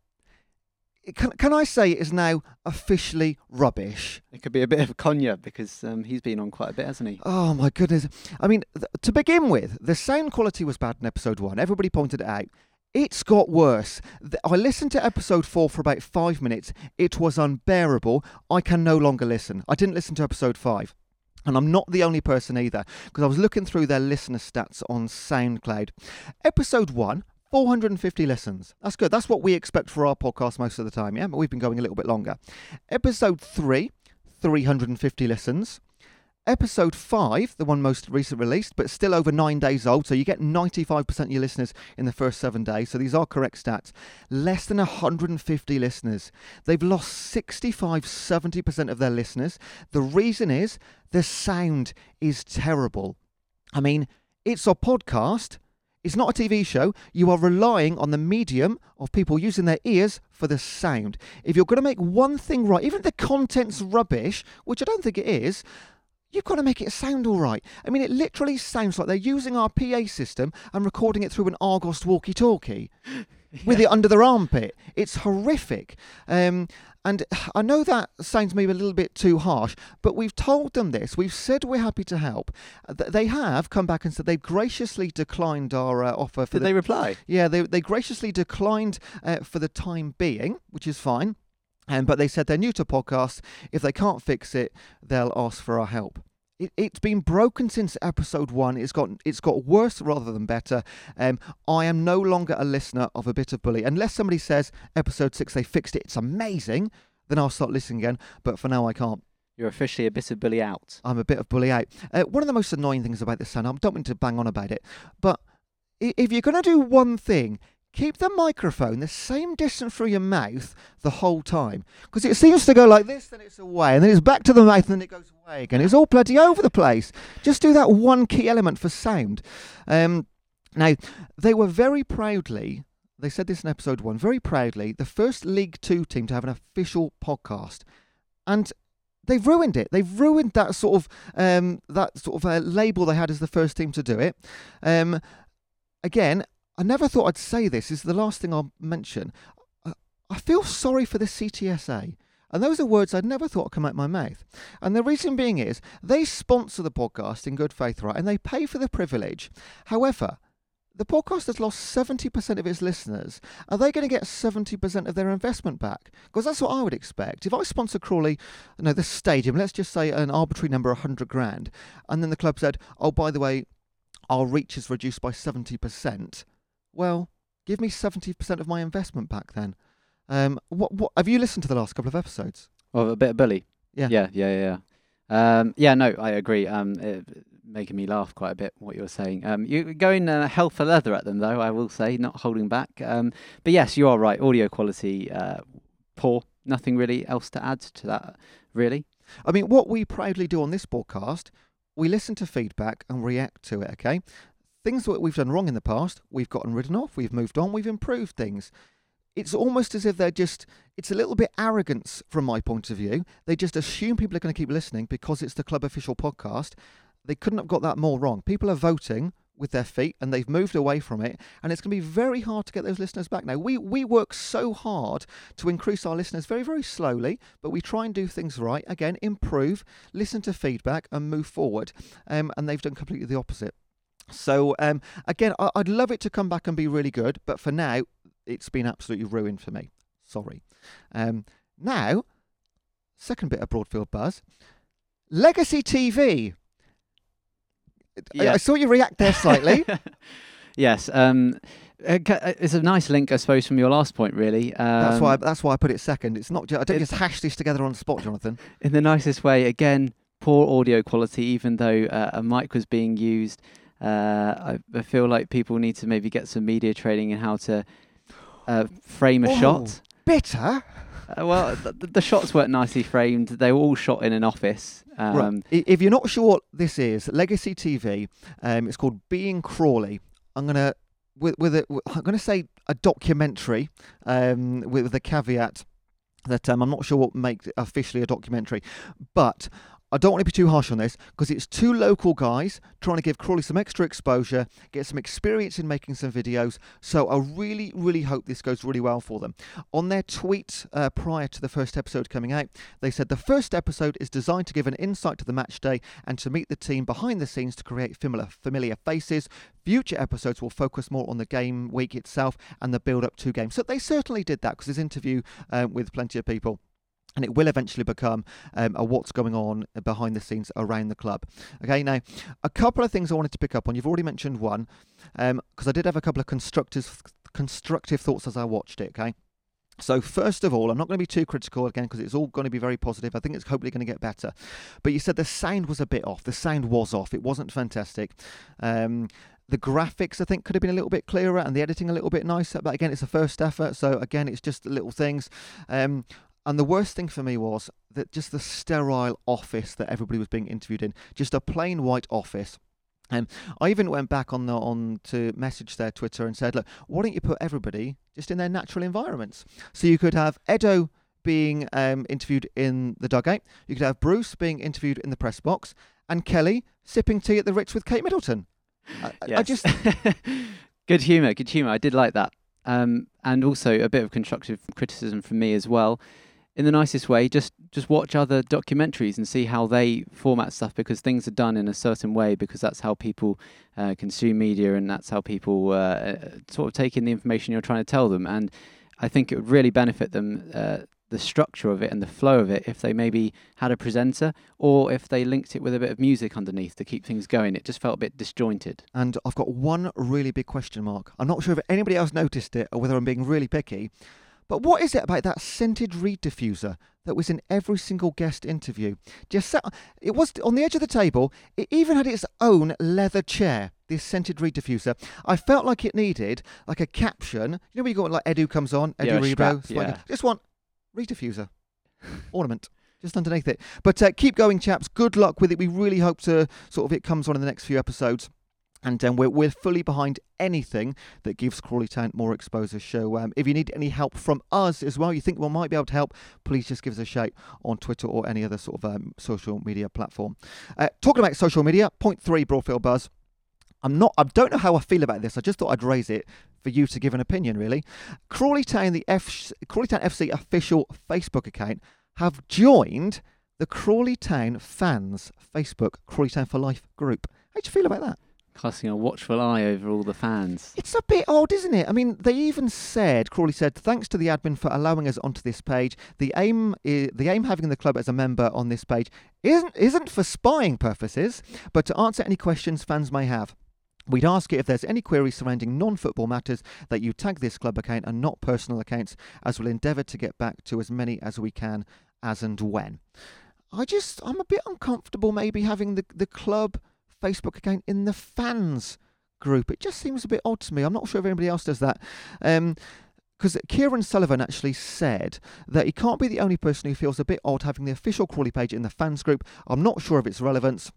Can, can I say it is now officially rubbish? It could be a bit of Konya because um, he's been on quite a bit, hasn't he? Oh my goodness. I mean, th- to begin with, the sound quality was bad in episode one. Everybody pointed it out. It's got worse. I listened to episode four for about five minutes. It was unbearable. I can no longer listen. I didn't listen to episode five. And I'm not the only person either, because I was looking through their listener stats on SoundCloud. Episode one, 450 listens. That's good. That's what we expect for our podcast most of the time, yeah? But we've been going a little bit longer. Episode 3, 350 listens. Episode 5, the one most recent released, but still over nine days old, so you get 95% of your listeners in the first seven days, so these are correct stats. Less than 150 listeners. They've lost 65 70% of their listeners. The reason is the sound is terrible. I mean, it's a podcast. It's not a TV show. You are relying on the medium of people using their ears for the sound. If you're going to make one thing right, even if the content's rubbish, which I don't think it is, you've got to make it sound all right. I mean, it literally sounds like they're using our PA system and recording it through an Argos walkie talkie with it under their armpit. It's horrific. Um, and I know that sounds maybe a little bit too harsh, but we've told them this. We've said we're happy to help. They have come back and said they've graciously declined our uh, offer for Did the. they reply? yeah, they, they graciously declined uh, for the time being, which is fine. Um, but they said they're new to podcasts. If they can't fix it, they'll ask for our help. It, it's been broken since episode one. It's got it's got worse rather than better. Um, I am no longer a listener of a bit of bully unless somebody says episode six they fixed it. It's amazing. Then I'll start listening again. But for now, I can't. You're officially a bit of bully out. I'm a bit of bully out. Uh, one of the most annoying things about this sound, I don't mean to bang on about it, but if you're going to do one thing, keep the microphone the same distance from your mouth the whole time. Because it seems to go like this, then it's away, and then it's back to the mouth, and then it goes away again. It's all bloody over the place. Just do that one key element for sound. Um, now, they were very proudly, they said this in episode one, very proudly, the first League Two team to have an official podcast. And they've ruined it. They've ruined that sort of um, that sort of uh, label they had as the first team to do it. Um, again, I never thought I'd say this. This is the last thing I'll mention. I, feel sorry for the CTSA. And those are words I'd never thought would come out my mouth. And the reason being is they sponsor the podcast in good faith, right? And they pay for the privilege. However, the podcast has lost 70% of its listeners. Are they going to get 70% of their investment back? Because that's what I would expect. If I sponsor Crawley, you know, the stadium, let's just say an arbitrary number, 100 grand, and then the club said, oh, by the way, our reach is reduced by 70%, well, give me 70% of my investment back then. Um, what, what, have you listened to the last couple of episodes? Well, a bit of bully. Yeah. Yeah, yeah, yeah. yeah. Um, yeah, no, I agree. Um, it, making me laugh quite a bit what you were saying. Um, you're going uh, hell for leather at them, though. I will say, not holding back. Um, but yes, you are right. Audio quality uh, poor. Nothing really else to add to that, really. I mean, what we proudly do on this podcast, we listen to feedback and react to it, okay? Things that we've done wrong in the past, we've gotten rid of, we've moved on, we've improved things. It's almost as if they're just, it's a little bit arrogance from my point of view. They just assume people are going to keep listening because it's the club official podcast. They couldn't have got that more wrong. People are voting with their feet and they've moved away from it and it's going to be very hard to get those listeners back now we we work so hard to increase our listeners very very slowly but we try and do things right again improve listen to feedback and move forward um, and they've done completely the opposite so um, again I, i'd love it to come back and be really good but for now it's been absolutely ruined for me sorry um, now second bit of broadfield buzz legacy tv I- I saw you react there slightly. yes. Um, uh, uh, it's a nice link, I suppose, from your last point, really. Um, That's why. That's why I put it second. It's not. Ju- I don't just hash this together on the spot, Jonathan. in the nicest way. Again, poor audio quality, even though uh, a mic was being used. Uh, I, I feel like people need to maybe get some media training in how to uh, frame a Oh. shot. Bitter. Uh, well, th- th- the shots weren't nicely framed. They were all shot in an office. Um, right. If you're not sure what this is, Legacy TV. Um, it's called Being Crawley. I'm gonna with with it. I'm gonna say a documentary. Um, with the caveat that um, I'm not sure what makes it officially a documentary, but. I don't want to be too harsh on this because it's two local guys trying to give Crawley some extra exposure, get some experience in making some videos. So I really, really hope this goes really well for them. On their tweet uh, prior to the first episode coming out, they said the first episode is designed to give an insight to the match day and to meet the team behind the scenes to create familiar, familiar faces. Future episodes will focus more on the game week itself and the build up to games. So they certainly did that because there's interview um, with plenty of people. And it will eventually become um, a what's going on behind the scenes around the club. Okay, now a couple of things I wanted to pick up on. You've already mentioned one, because I did have a couple of constructive constructive thoughts as I watched it. Okay. So first of all, I'm not going to be too critical again because it's all going to be very positive. I think it's hopefully going to get better. But you said the sound was a bit off. The sound was off. It wasn't fantastic. Um, the graphics, I think, could have been a little bit clearer and the editing a little bit nicer. But again, it's a first effort. So again, it's just little things. Um, and the worst thing for me was that just the sterile office that everybody was being interviewed in, just a plain white office. Um, I even went back on the on to message their Twitter and said, look, why don't you put everybody just in their natural environments? So you could have Edu being um, interviewed in the dugout, you could have Bruce being interviewed in the press box, and Kelly sipping tea at the Ritz with Kate Middleton. I, I- I Yes. just good humour, good humour. I did like that. Um, and also a bit of constructive criticism from me as well. In the nicest way, just just watch other documentaries and see how they format stuff because things are done in a certain way because that's how people uh, consume media and that's how people uh, uh, sort of take in the information you're trying to tell them. And I think it would really benefit them. Uh, the structure of it and the flow of it if they maybe had a presenter or if they linked it with a bit of music underneath to keep things going it just felt a bit disjointed And I've got one really big question mark. I'm not sure if anybody else noticed it or whether I'm being really picky. But what is it about that scented reed diffuser that was in every single guest interview? Just sat, it was on the edge of the table. It even had its own leather chair. This scented reed diffuser. I felt like it needed like a caption. You know when you got like Edu comes on, Edu Yeah, strap, yeah. just want reed diffuser ornament. Just underneath it, but uh, keep going, chaps. Good luck with it. We really hope to sort of it comes on in the next few episodes and um, we're, we're fully behind anything that gives Crawley Town more exposure. So um, if you need any help from us as well, you think we might be able to help, please just give us a shout on Twitter or any other sort of um, social media platform. Uh, talking about social media, point three, Broadfield Buzz. I'm not. I don't know how I feel about this. I just thought I'd raise it for you to give an opinion. Really, Crawley Town, the F, Crawley Town FC official Facebook account, have joined the Crawley Town fans Facebook Crawley Town for Life group. How do you feel about that? Casting a watchful eye over all the fans. It's a bit odd, isn't it? I mean, they even said Crawley said, "Thanks to the admin for allowing us onto this page. The aim, the aim having the club as a member on this page isn't isn't for spying purposes, but to answer any questions fans may have." We'd ask you if there's any queries surrounding non football matters that you tag this club account and not personal accounts, as we'll endeavour to get back to as many as we can as and when. I just, I'm a bit uncomfortable maybe having the, the club Facebook account in the fans group. It just seems a bit odd to me. I'm not sure if anybody else does that. Um, because Kieran Sullivan actually said that he can't be the only person who feels a bit odd having the official Crawley page in the fans group. I'm not sure of its relevance.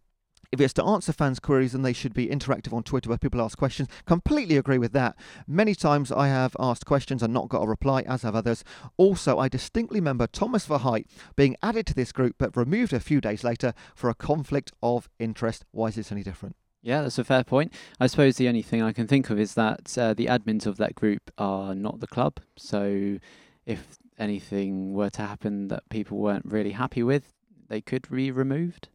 If it's to answer fans' queries, then they should be interactive on Twitter where people ask questions. Completely agree with that. Many times I have asked questions and not got a reply, as have others. Also, I distinctly remember Thomas Verheydt being added to this group but removed a few days later for a conflict of interest. Why is this any different? Yeah, that's a fair point. I suppose the only thing I can think of is that uh, the admins of that group are not the club. So if anything were to happen that people weren't really happy with, they could be removed.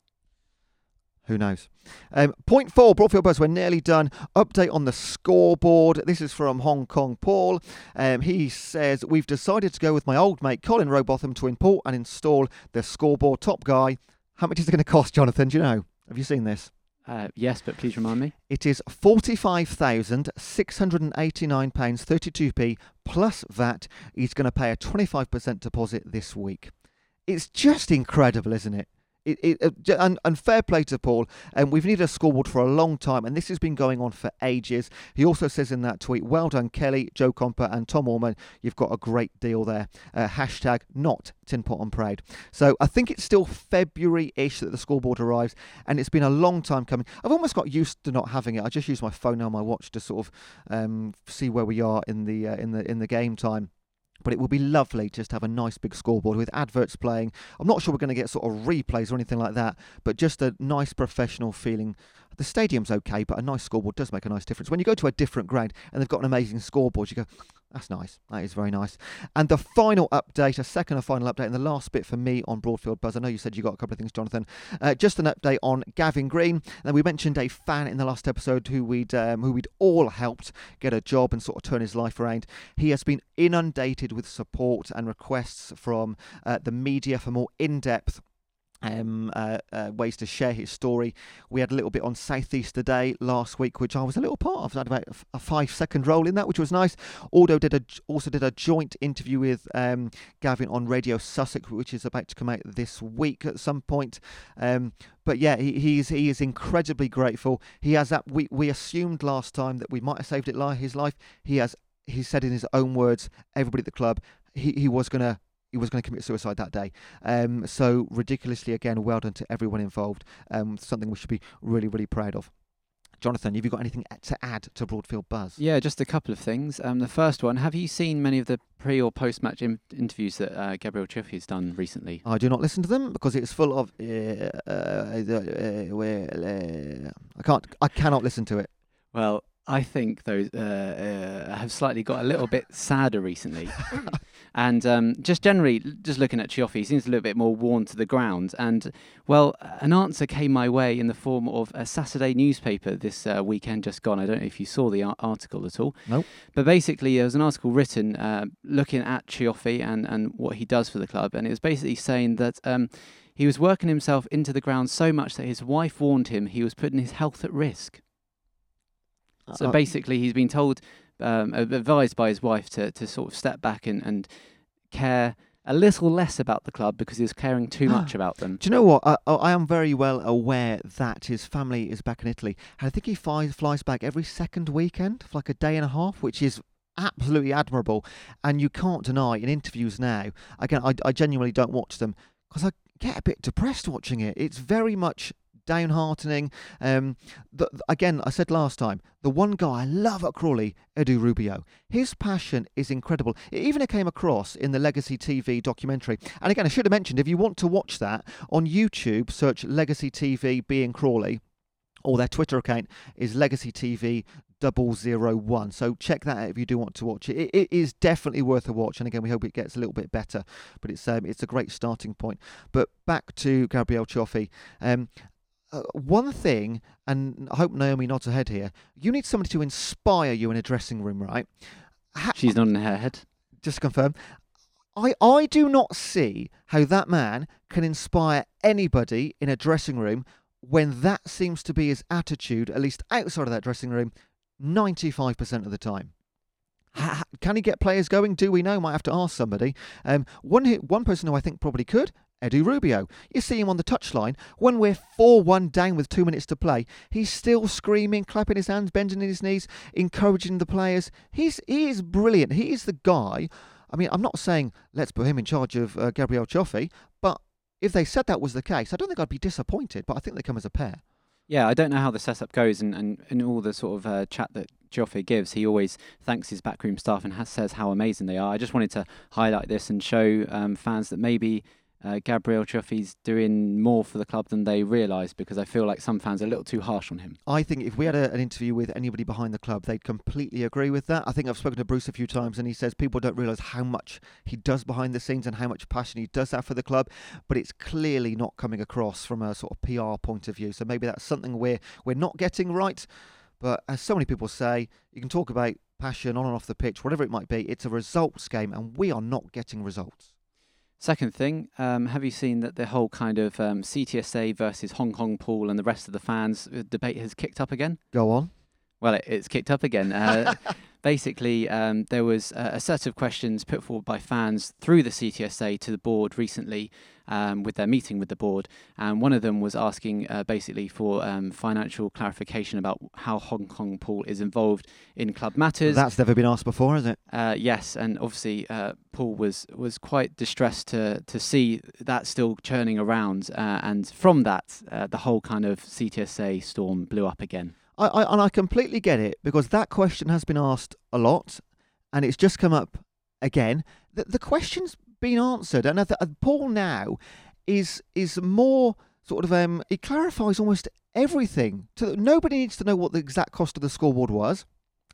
Who knows? Um, point four, Broadfield Buzz, we're nearly done. Update on the scoreboard. This is from Hong Kong Paul. Um, he says, We've decided to go with my old mate Colin Robotham to import and install the scoreboard top guy. How much is it going to cost, Jonathan? Do you know? Have you seen this? Uh, yes, but please remind me. It is £45,689.32p plus VAT. He's going to pay a 25% deposit this week. It's just incredible, isn't it? It, it, uh, and, and fair play to Paul. And we've needed a scoreboard for a long time, and this has been going on for ages. He also says in that tweet, "Well done, Kelly, Joe Comper, and Tom Orman. You've got a great deal there." Uh, hashtag not tin pot on parade. So I think it's still February-ish that the scoreboard arrives, and it's been a long time coming. I've almost got used to not having it. I just use my phone now, my watch, to sort of um, see where we are in the uh, in the in the game time. But it will be lovely just to have a nice big scoreboard with adverts playing. I'm not sure we're going to get sort of replays or anything like that, but just a nice professional feeling. The stadium's okay, but a nice scoreboard does make a nice difference. When you go to a different ground and they've got an amazing scoreboard, you go, that's nice. That is very nice. And the final update, a second and final update, and the last bit for me on Broadfield Buzz. I know you said you got a couple of things, Jonathan. Uh, just an update on Gavin Green. And we mentioned a fan in the last episode who we'd um, who we'd all helped get a job and sort of turn his life around. He has been inundated with support and requests from uh, the media for more in-depth um, uh, uh, ways to share his story. We had a little bit on Southeast today last week, which I was a little part of. I had about a five-second role in that, which was nice. Aldo did a also did a joint interview with um, Gavin on Radio Sussex, which is about to come out this week at some point. Um, but yeah, he, he's he is incredibly grateful. He has that. We we assumed last time that we might have saved it his life. He has. He said in his own words, everybody at the club, he, he was gonna he was going to commit suicide that day. Um, so ridiculously, again, well done to everyone involved. Um, something we should be really, really proud of. Jonathan, have you got anything to add to Broadfield Buzz? Yeah, just a couple of things. Um, the first one, have you seen many of the pre or post match in- interviews that uh, Gabriel has done recently? I do not listen to them because it's full of. Uh, uh, uh, uh, I can't. I cannot listen to it. Well, I think those uh, uh, have slightly got a little bit sadder recently. and um, just generally, just looking at Cioffi, he seems a little bit more worn to the ground. And, well, an answer came my way in the form of a Saturday newspaper this uh, weekend just gone. I don't know if you saw the ar- article at all. Nope. But basically, there was an article written uh, looking at Cioffi and, and what he does for the club. And it was basically saying that. Um, he was working himself into the ground so much that his wife warned him he was putting his health at risk. So basically, he's been told, um, advised by his wife to, to sort of step back and, and care a little less about the club because he was caring too much about them. Do you know what? I, I I am very well aware that his family is back in Italy. And I think he flies, flies back every second weekend for like a day and a half, which is absolutely admirable. And you can't deny in interviews now, again, I, I genuinely don't watch them because I get a bit depressed watching it. It's very much downheartening. Um, the, again, I said last time, the one guy I love at Crawley, Edu Rubio, his passion is incredible. It even came across in the Legacy TV documentary. And again, I should have mentioned, if you want to watch that on YouTube, search Legacy TV Being Crawley, or their Twitter account is Legacy TV double zero one. So check that out if you do want to watch it. It, it is definitely worth a watch, and again, we hope it gets a little bit better. But it's um, it's a great starting point. But back to Gabrielle Cioffi. Um, uh, one thing, and I hope Naomi nods her head here. You need somebody to inspire you in a dressing room, right? Ha- She's not in her head. just to confirm. I, I do not see how that man can inspire anybody in a dressing room when that seems to be his attitude, at least outside of that dressing room, 95% of the time. Ha- Can he get players going? Do we know? Might have to ask somebody. Um, one hit, one person who I think probably could, Edu Rubio. You see him on the touchline when we're four-one down with two minutes to play. He's still screaming, clapping his hands, bending his knees, encouraging the players. He's he is brilliant. He is the guy. I mean, I'm not saying let's put him in charge of uh, Gabriel Cioffi, but if they said that was the case, I don't think I'd be disappointed. But I think they come as a pair. Yeah, I don't know how the setup goes, and, and in all the sort of uh, chat that Cioffi gives, he always thanks his backroom staff and has, says how amazing they are. I just wanted to highlight this and show um, fans that maybe uh, Gabriel Cioffi's doing more for the club than they realise, because I feel like some fans are a little too harsh on him. I think if we had a, an interview with anybody behind the club, they'd completely agree with that. I think I've spoken to Bruce a few times, and he says people don't realise how much he does behind the scenes and how much passion he does have for the club. But it's clearly not coming across from a sort of PR point of view. So maybe that's something we're we're not getting right. But as so many people say, you can talk about passion on and off the pitch, whatever it might be. It's a results game, and we are not getting results. Second thing, um, have you seen that the whole kind of um, CTSA versus Hong Kong Paul and the rest of the fans uh, debate has kicked up again? Go on. Well, it, it's kicked up again. Uh, basically, um, there was a, a set of questions put forward by fans through the CTSA to the board recently um, with their meeting with the board. And one of them was asking uh, basically for um, financial clarification about how Hong Kong Paul is involved in club matters. That's never been asked before, has it? Uh, yes, and obviously uh, Paul was was quite distressed to to see that still churning around, uh, and from that, uh, the whole kind of CTSA storm blew up again. I, I and I completely get it because that question has been asked a lot, and it's just come up again. The, the question's been answered, and th- uh, Paul now is is more sort of um he clarifies almost everything. To nobody needs to know what the exact cost of the scoreboard was.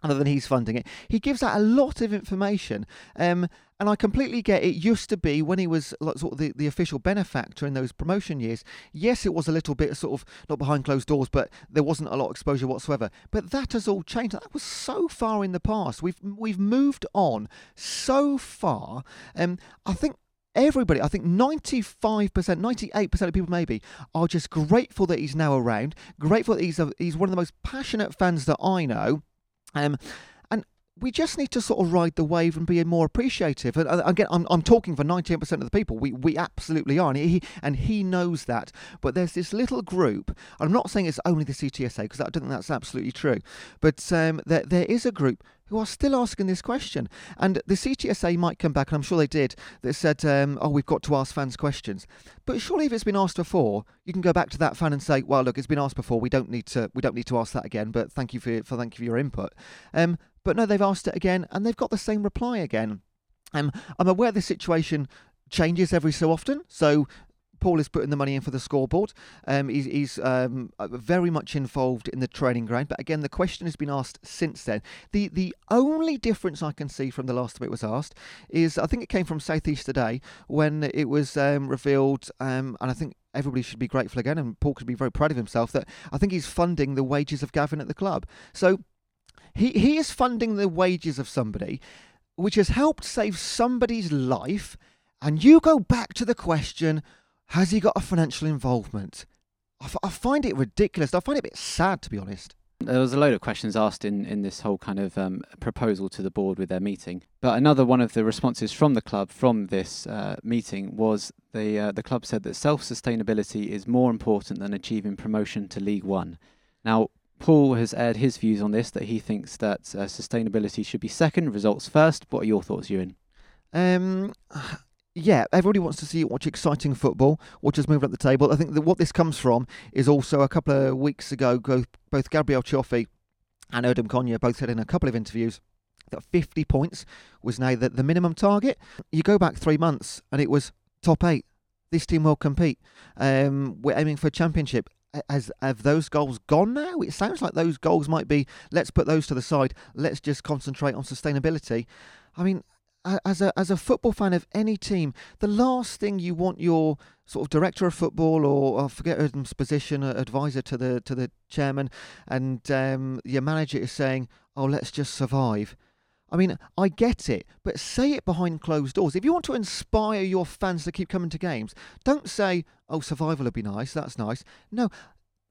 Other than he's funding it, he gives out a lot of information, um, and I completely get it. Used to be when he was like sort of the, the official benefactor in those promotion years. Yes, it was a little bit sort of not behind closed doors, but there wasn't a lot of exposure whatsoever. But that has all changed. That was so far in the past. We've we've moved on so far. Um, I think everybody, I think 95%, 98% of people maybe, are just grateful that he's now around, grateful that he's, a, he's one of the most passionate fans that I know. Um, and we just need to sort of ride the wave and be more appreciative. And again, I'm, I'm talking for 98% of the people. We we absolutely are, and he and he knows that. But there's this little group. I'm not saying it's only the CTSA because I don't think that's absolutely true. But um, there there is a group who are still asking this question. And the CTSA might come back, and I'm sure they did, that said, um, oh, we've got to ask fans questions. But surely if it's been asked before, you can go back to that fan and say, well, look, it's been asked before. We don't need to we don't need to ask that again, but thank you for, for thank you for your input. Um, but no, they've asked it again, and they've got the same reply again. Um, I'm aware the situation changes every so often, so Paul is putting the money in for the scoreboard. Um, he's he's um, uh, very much involved in the training ground. But again, the question has been asked since then. The the only difference I can see from the last time it was asked is I think it came from Southeast today when it was um, revealed, um, and I think everybody should be grateful again, and Paul could be very proud of himself that I think he's funding the wages of Gavin at the club. So he he is funding the wages of somebody, which has helped save somebody's life. And you go back to the question has he got a financial involvement? I, f- I find it ridiculous. I find it a bit sad, to be honest. There was a load of questions asked in, in this whole kind of um, proposal to the board with their meeting. But another one of the responses from the club from this uh, meeting was the uh, the club said that self sustainability is more important than achieving promotion to League One. Now, Paul has aired his views on this that he thinks that uh, sustainability should be second, results first. What are your thoughts, Ewan? Um, yeah, everybody wants to see watch exciting football, watch us move up the table. I think that what this comes from is also a couple of weeks ago, go- both Gabriel Cioffi and Erdem Konya both said in a couple of interviews that 50 points was now the, the minimum target. You go back three months and it was top eight. This team will compete. Um, we're aiming for a championship. Has have those goals gone now? It sounds like those goals might be. Let's put those to the side. Let's just concentrate on sustainability. I mean, as a as a football fan of any team, the last thing you want your sort of director of football or I forget Erdem's position, uh, advisor to the to the chairman, and um, your manager is saying, "Oh, let's just survive." I mean, I get it, but say it behind closed doors. If you want to inspire your fans to keep coming to games, don't say, "Oh, survival would be nice." That's nice. No,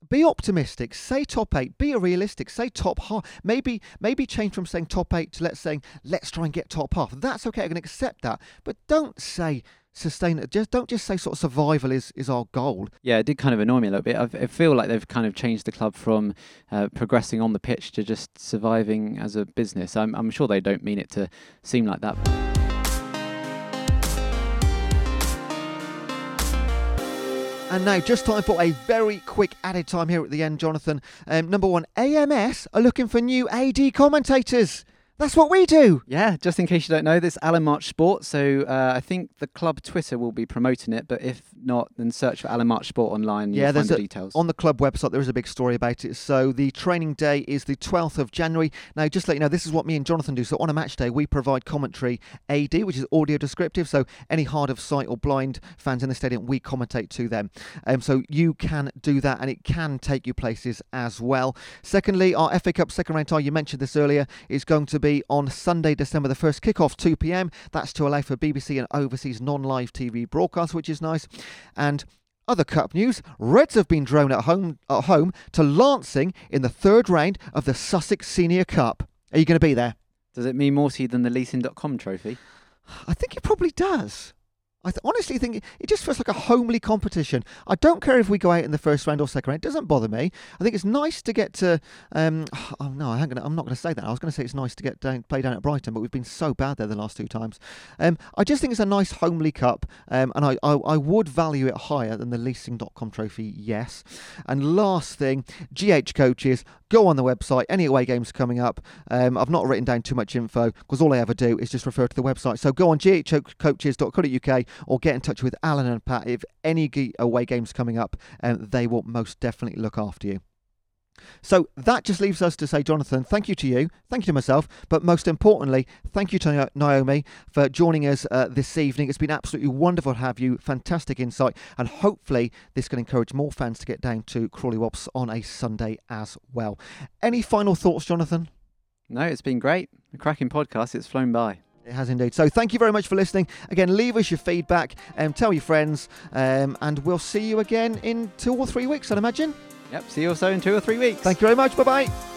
be optimistic. Say top eight. Be realistic. Say top half. Maybe maybe change from saying top eight to let's saying let's try and get top half. That's okay. I can accept that. But don't say sustain. Just don't just say sort of survival is is our goal. Yeah, it did kind of annoy me a little bit. I, feel like they've kind of changed the club from uh, progressing on the pitch to just surviving as a business. I'm, I'm sure they don't mean it to seem like that. And now, just time for a very quick added time here at the end, Jonathan. Um, number one, AMS are looking for new AD commentators. That's what we do. Yeah, just in case you don't know, this Alan March Sport. So uh, I think the club Twitter will be promoting it, but if not, then search for Alan March Sport online. Yeah, there's the a- details. On the club website, there is a big story about it. So the training day is the 12th of January. Now, just to let you know, this is what me and Jonathan do. So on a match day, we provide commentary AD, which is audio descriptive. So any hard of sight or blind fans in the stadium, we commentate to them. Um, so you can do that, and it can take you places as well. Secondly, our FA Cup second round tie, you mentioned this earlier, is going to be on Sunday, December the 1st, kick-off 2 p.m. That's to allow for BBC and overseas non-live TV broadcasts, which is nice. And other cup news: Reds have been drawn at home at home to Lancing in the third round of the Sussex Senior Cup. Are you going to be there? Does it mean more to you than the leasing.com trophy? I think it probably does. I th- honestly think it, just feels like a homely competition. I don't care if we go out in the first round or second round; it doesn't bother me. I think it's nice to get to. Um, oh no, I I'm not going to say that. I was going to say it's nice to get down, play down at Brighton, but we've been so bad there the last two times. Um, I just think it's a nice homely cup, um, and I, I, I would value it higher than the leasing.com trophy. Yes. And last thing, GH coaches, go on the website. Any away games coming up. Um, I've not written down too much info because all I ever do is just refer to the website. So go on ghcoaches.co.uk or get in touch with Alan and Pat if any away games coming up, and they will most definitely look after you. So that just leaves us to say, Jonathan, thank you to you, thank you to myself, but most importantly, thank you to Naomi for joining us uh, this evening. It's been absolutely wonderful to have you, fantastic insight, and hopefully this can encourage more fans to get down to Crawley Wasps on a Sunday as well. Any final thoughts, Jonathan? No, it's been great. A cracking podcast. It's flown by. It has indeed. So thank you very much for listening. Again, leave us your feedback and tell your friends, um, and we'll see you again in two or three weeks, I'd imagine. Yep. See you also in two or three weeks. Thank you very much. Bye bye.